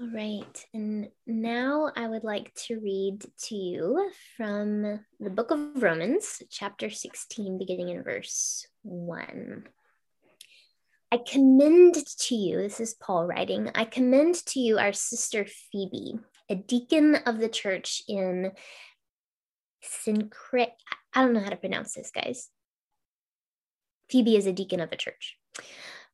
All right. And now I would like to read to you from the book of Romans, chapter 16, beginning in verse 1. I commend to you, this is Paul writing, I commend to you our sister Phoebe, a deacon of the church in Syncre. I don't know how to pronounce this, guys. Phoebe is a deacon of a church.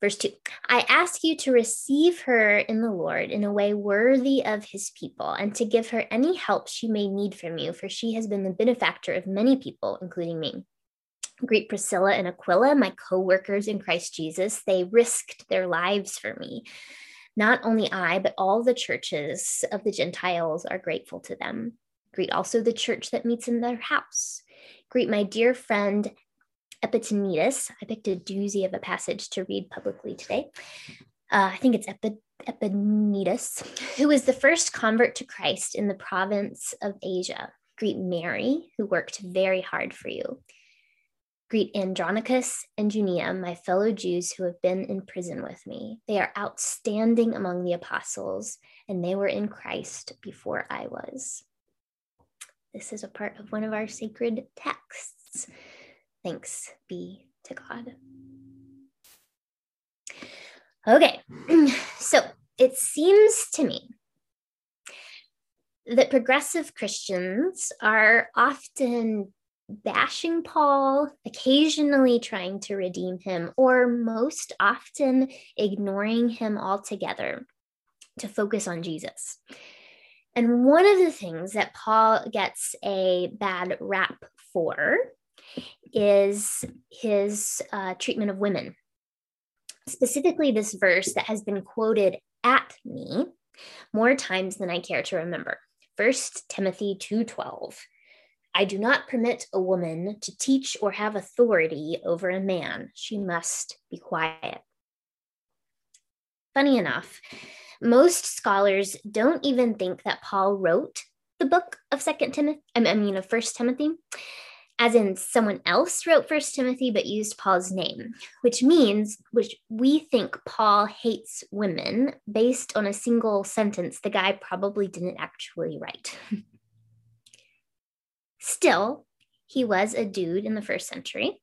Verse 2 I ask you to receive her in the Lord in a way worthy of his people, and to give her any help she may need from you, for she has been the benefactor of many people, including me. Greet Priscilla and Aquila, my co workers in Christ Jesus. They risked their lives for me. Not only I, but all the churches of the Gentiles are grateful to them. Greet also the church that meets in their house. Greet my dear friend Epaphroditus. I picked a doozy of a passage to read publicly today. Uh, I think it's Epi- Epaphroditus, who was the first convert to Christ in the province of Asia. Greet Mary, who worked very hard for you. Greet Andronicus and Junia, my fellow Jews who have been in prison with me. They are outstanding among the apostles, and they were in Christ before I was. This is a part of one of our sacred texts. Thanks be to God. Okay, so it seems to me that progressive Christians are often bashing Paul, occasionally trying to redeem him, or most often ignoring him altogether to focus on Jesus. And one of the things that Paul gets a bad rap for is his uh, treatment of women. Specifically, this verse that has been quoted at me more times than I care to remember. 1 Timothy 2:12. I do not permit a woman to teach or have authority over a man. She must be quiet. Funny enough, most scholars don't even think that Paul wrote the book of Second Timothy, I mean of First Timothy as in someone else wrote First Timothy but used Paul's name, which means which we think Paul hates women based on a single sentence the guy probably didn't actually write. Still, he was a dude in the first century.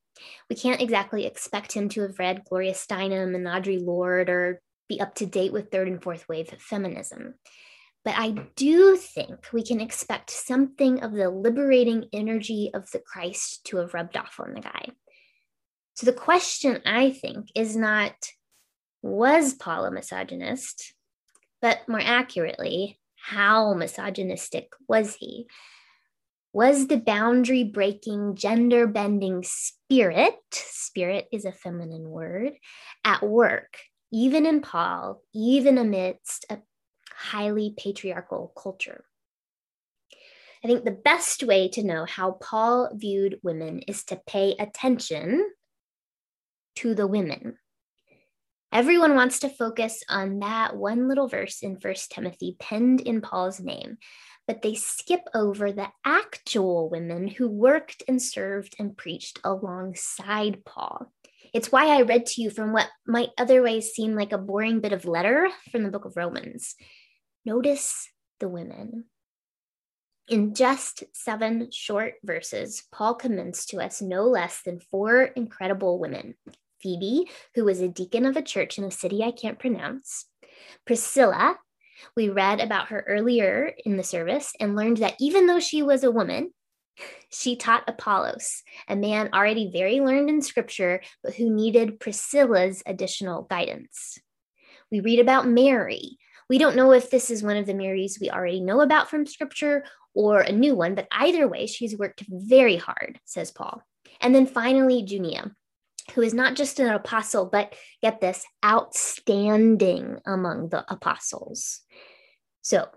We can't exactly expect him to have read Gloria Steinem and Audre Lorde or be up to date with third and fourth wave feminism. But I do think we can expect something of the liberating energy of the Christ to have rubbed off on the guy. So the question, I think, is not was Paul a misogynist, but more accurately, how misogynistic was he? Was the boundary breaking, gender bending spirit, spirit is a feminine word, at work, even in Paul, even amidst a highly patriarchal culture. I think the best way to know how Paul viewed women is to pay attention to the women. Everyone wants to focus on that one little verse in First Timothy penned in Paul's name, but they skip over the actual women who worked and served and preached alongside Paul. It's why I read to you from what might otherwise seem like a boring bit of letter from the book of Romans. Notice the women. In just seven short verses, Paul commends to us no less than four incredible women Phoebe, who was a deacon of a church in a city I can't pronounce, Priscilla, we read about her earlier in the service and learned that even though she was a woman, she taught Apollos, a man already very learned in scripture, but who needed Priscilla's additional guidance. We read about Mary, we don't know if this is one of the Marys we already know about from scripture or a new one, but either way, she's worked very hard, says Paul. And then finally, Junia, who is not just an apostle, but get this, outstanding among the apostles. So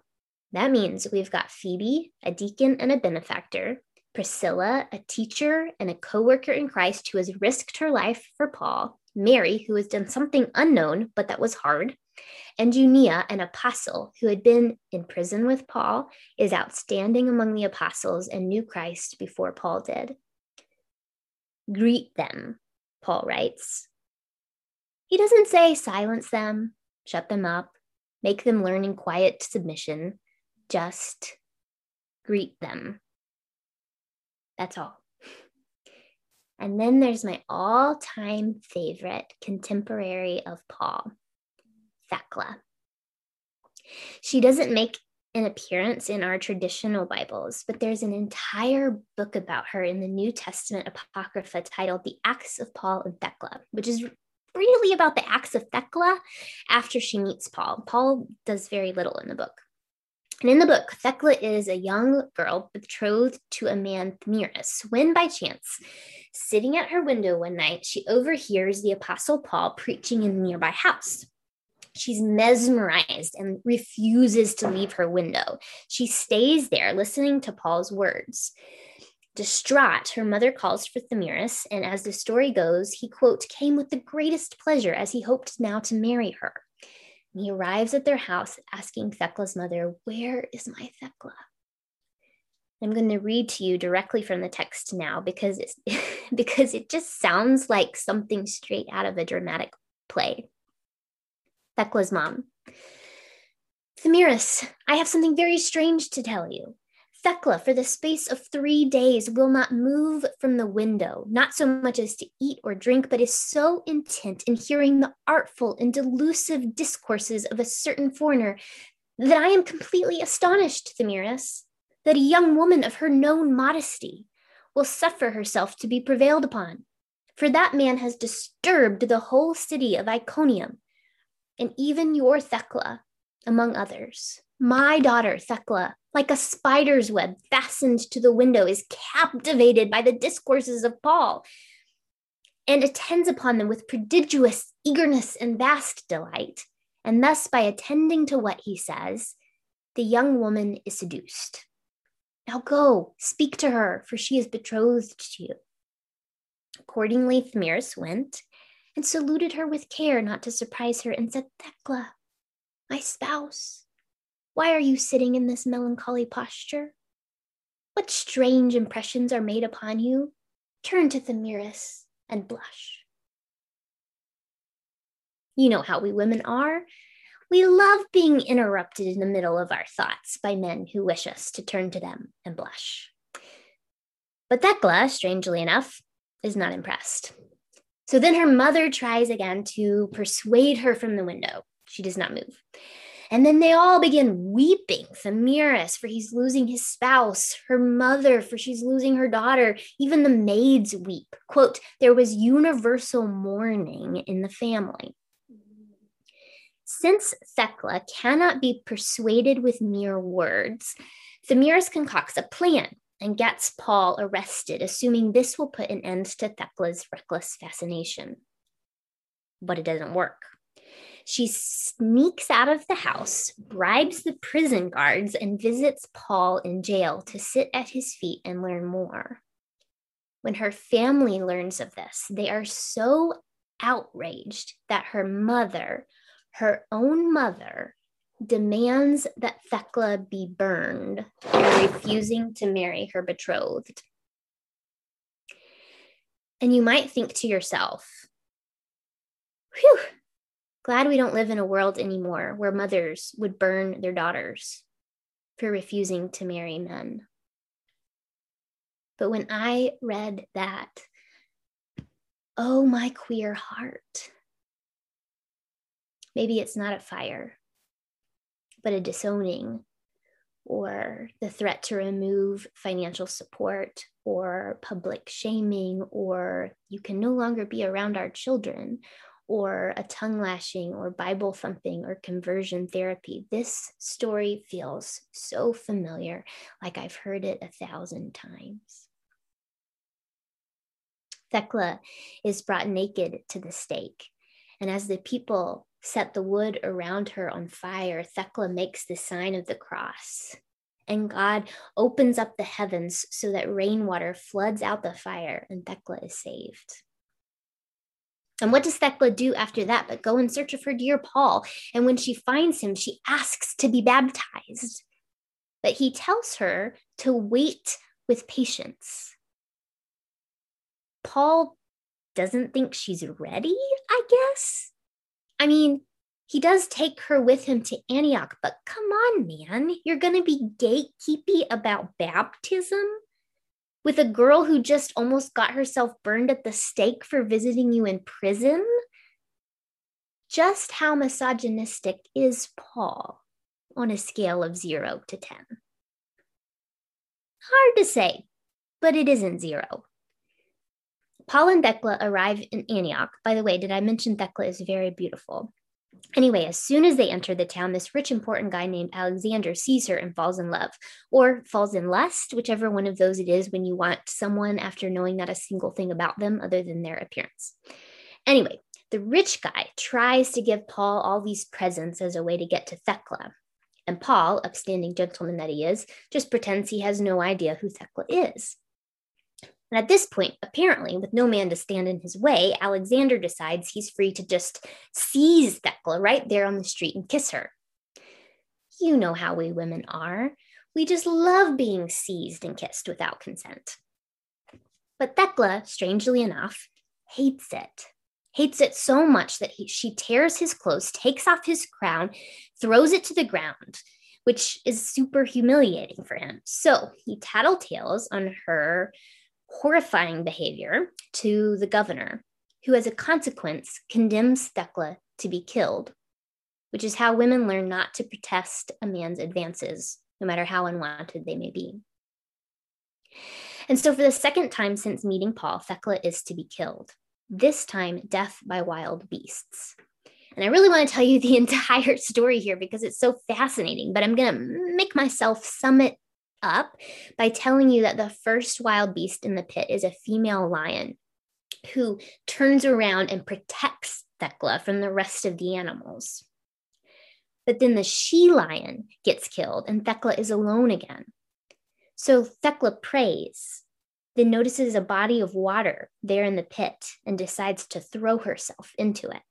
that means we've got Phoebe, a deacon and a benefactor, Priscilla, a teacher and a co worker in Christ who has risked her life for Paul, Mary, who has done something unknown, but that was hard, and Junia, an apostle who had been in prison with Paul, is outstanding among the apostles and knew Christ before Paul did. Greet them, Paul writes. He doesn't say silence them, shut them up, make them learn in quiet submission, just greet them. That's all. And then there's my all time favorite contemporary of Paul, Thecla. She doesn't make an appearance in our traditional Bibles, but there's an entire book about her in the New Testament Apocrypha titled The Acts of Paul and Thecla, which is really about the acts of Thecla after she meets Paul. Paul does very little in the book. And in the book, Thecla is a young girl betrothed to a man, Thamyris, when by chance, sitting at her window one night, she overhears the Apostle Paul preaching in a nearby house. She's mesmerized and refuses to leave her window. She stays there listening to Paul's words. Distraught, her mother calls for Thamyris, and as the story goes, he, quote, came with the greatest pleasure as he hoped now to marry her. And he arrives at their house asking Thecla's mother, Where is my Thecla? I'm going to read to you directly from the text now because it's because it just sounds like something straight out of a dramatic play. Thecla's mom. Thamyris, I have something very strange to tell you. Thecla, for the space of three days, will not move from the window, not so much as to eat or drink, but is so intent in hearing the artful and delusive discourses of a certain foreigner that I am completely astonished, Thamyris, that a young woman of her known modesty will suffer herself to be prevailed upon. For that man has disturbed the whole city of Iconium, and even your Thecla, among others. My daughter, Thecla, like a spider's web fastened to the window, is captivated by the discourses of Paul and attends upon them with prodigious eagerness and vast delight. And thus, by attending to what he says, the young woman is seduced. Now go, speak to her, for she is betrothed to you. Accordingly, Thamyris went and saluted her with care not to surprise her and said, Thecla, my spouse, why are you sitting in this melancholy posture? What strange impressions are made upon you? Turn to Thamyris and blush. You know how we women are. We love being interrupted in the middle of our thoughts by men who wish us to turn to them and blush. But Thecla, strangely enough, is not impressed. So then her mother tries again to persuade her from the window. She does not move. And then they all begin weeping. Thamyris, for he's losing his spouse, her mother, for she's losing her daughter. Even the maids weep. Quote, there was universal mourning in the family. Since Thecla cannot be persuaded with mere words, Thamyris concocts a plan and gets Paul arrested, assuming this will put an end to Thecla's reckless fascination. But it doesn't work. She sneaks out of the house, bribes the prison guards, and visits Paul in jail to sit at his feet and learn more. When her family learns of this, they are so outraged that her mother, her own mother, demands that Thecla be burned for refusing to marry her betrothed. And you might think to yourself, whew, Glad we don't live in a world anymore where mothers would burn their daughters for refusing to marry men. But when I read that, oh, my queer heart, maybe it's not a fire, but a disowning or the threat to remove financial support or public shaming, or you can no longer be around our children, or a tongue lashing or Bible thumping or conversion therapy. This story feels so familiar, like I've heard it a thousand times. Thecla is brought naked to the stake, and as the people set the wood around her on fire, Thecla makes the sign of the cross. And God opens up the heavens so that rainwater floods out the fire, and Thecla is saved. And what does Thecla do after that but go in search of her dear Paul? And when she finds him, she asks to be baptized. But he tells her to wait with patience. Paul doesn't think she's ready, I guess. I mean, He does take her with him to Antioch, but come on, man, you're going to be gatekeepy about baptism? With a girl who just almost got herself burned at the stake for visiting you in prison? Just how misogynistic is Paul on a scale of zero to 10? Hard to say, but it isn't zero. Paul and Thecla arrive in Antioch. By the way, did I mention Thecla is very beautiful? Anyway, as soon as they enter the town, this rich, important guy named Alexander sees her and falls in love, or falls in lust, whichever one of those it is when you want someone after knowing not a single thing about them other than their appearance. Anyway, the rich guy tries to give Paul all these presents as a way to get to Thecla. And Paul, upstanding gentleman that he is, just pretends he has no idea who Thecla is. And at this point, apparently, with no man to stand in his way, Alexander decides he's free to just seize Thecla right there on the street and kiss her. You know how we women are. We just love being seized and kissed without consent. But Thecla, strangely enough, hates it. Hates it so much that he, she tears his clothes, takes off his crown, throws it to the ground, which is super humiliating for him. So he tattletales on her horrifying behavior to the governor, who, as a consequence, condemns Thecla to be killed, which is how women learn not to protest a man's advances, no matter how unwanted they may be. And so, for the second time since meeting Paul, Thecla is to be killed, this time, death by wild beasts. And I really want to tell you the entire story here because it's so fascinating, but I'm going to make myself sum it up by telling you that the first wild beast in the pit is a female lion who turns around and protects Thecla from the rest of the animals. But then the she lion gets killed and Thecla is alone again. So Thecla prays, then notices a body of water there in the pit and decides to throw herself into it.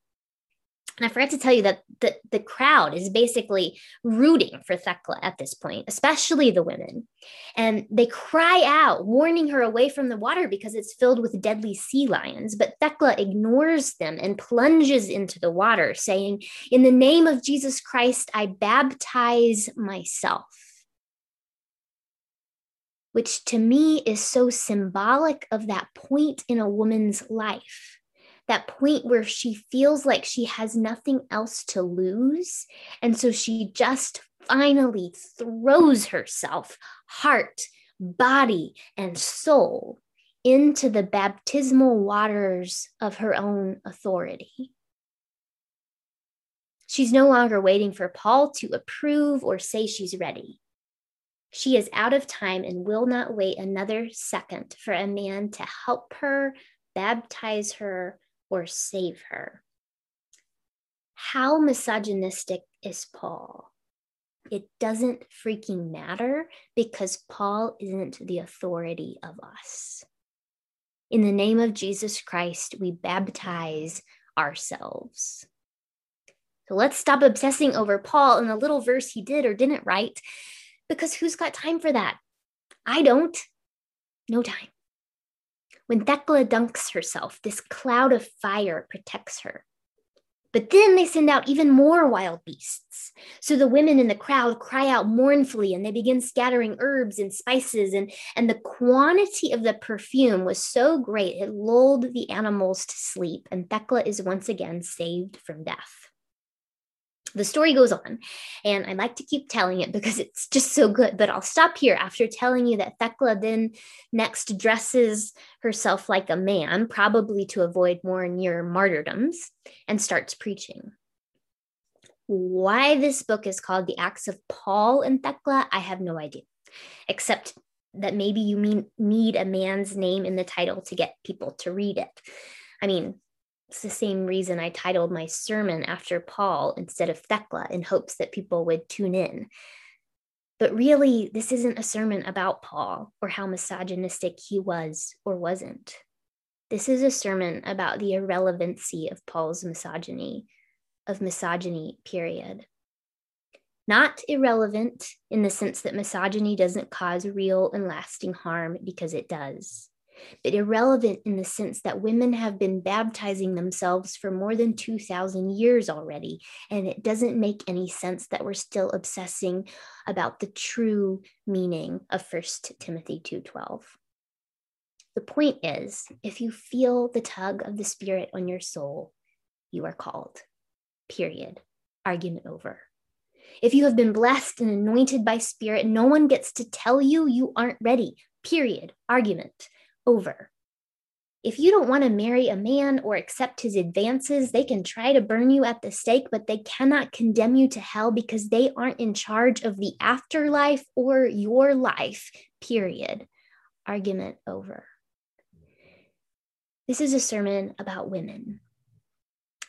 And I forgot to tell you that the, the crowd is basically rooting for Thecla at this point, especially the women. And they cry out, warning her away from the water because it's filled with deadly sea lions. But Thecla ignores them and plunges into the water, saying, In the name of Jesus Christ, I baptize myself. Which to me is so symbolic of that point in a woman's life that point where she feels like she has nothing else to lose. And so she just finally throws herself, heart, body, and soul into the baptismal waters of her own authority. She's no longer waiting for Paul to approve or say she's ready. She is out of time and will not wait another second for a man to help her, baptize her, or save her. How misogynistic is Paul? It doesn't freaking matter because Paul isn't the authority of us. In the name of Jesus Christ, we baptize ourselves. So let's stop obsessing over Paul and the little verse he did or didn't write, because who's got time for that? I don't. No time. When Thecla dunks herself, this cloud of fire protects her. But then they send out even more wild beasts. So the women in the crowd cry out mournfully and they begin scattering herbs and spices. And, and the quantity of the perfume was so great, it lulled the animals to sleep. And Thecla is once again saved from death the story goes on, and I like to keep telling it because it's just so good. But I'll stop here after telling you that Thecla then next dresses herself like a man, probably to avoid more near martyrdoms, and starts preaching. Why this book is called The Acts of Paul and Thecla, I have no idea, except that maybe you mean, need a man's name in the title to get people to read it. I mean, it's the same reason I titled my sermon after Paul instead of Thecla in hopes that people would tune in. But really, this isn't a sermon about Paul or how misogynistic he was or wasn't. This is a sermon about the irrelevancy of Paul's misogyny, of misogyny, period. Not irrelevant in the sense that misogyny doesn't cause real and lasting harm because it does but irrelevant in the sense that women have been baptizing themselves for more than 2,000 years already. And it doesn't make any sense that we're still obsessing about the true meaning of 1 Timothy 2.12. The point is, if you feel the tug of the Spirit on your soul, you are called. Period. Argument over. If you have been blessed and anointed by Spirit, no one gets to tell you you aren't ready. Period. Argument over. If you don't want to marry a man or accept his advances, they can try to burn you at the stake, but they cannot condemn you to hell because they aren't in charge of the afterlife or your life. Period. Argument over. This is a sermon about women,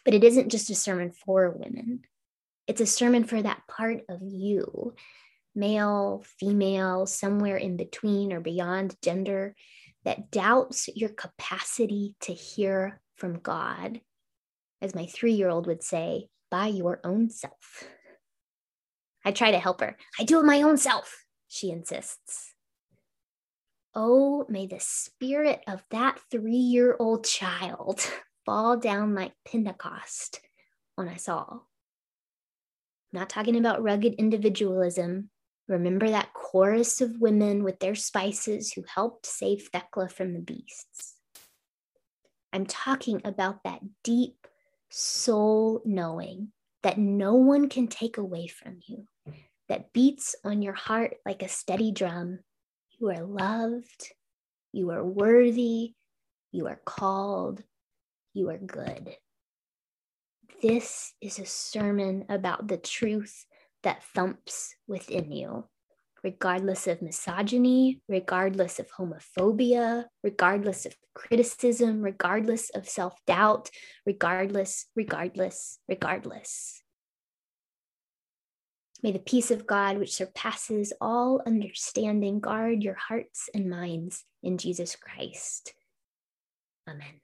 but it isn't just a sermon for women. It's a sermon for that part of you, male, female, somewhere in between or beyond gender that doubts your capacity to hear from God, as my three year old would say, by your own self. I try to help her. I do it my own self, she insists. Oh, may the spirit of that three year old child fall down like Pentecost on us all. I'm not talking about rugged individualism, Remember that chorus of women with their spices who helped save Thecla from the beasts. I'm talking about that deep soul knowing that no one can take away from you, that beats on your heart like a steady drum. You are loved, you are worthy, you are called, you are good. This is a sermon about the truth that thumps within you, regardless of misogyny, regardless of homophobia, regardless of criticism, regardless of self doubt, regardless, regardless, regardless. May the peace of God, which surpasses all understanding, guard your hearts and minds in Jesus Christ. Amen.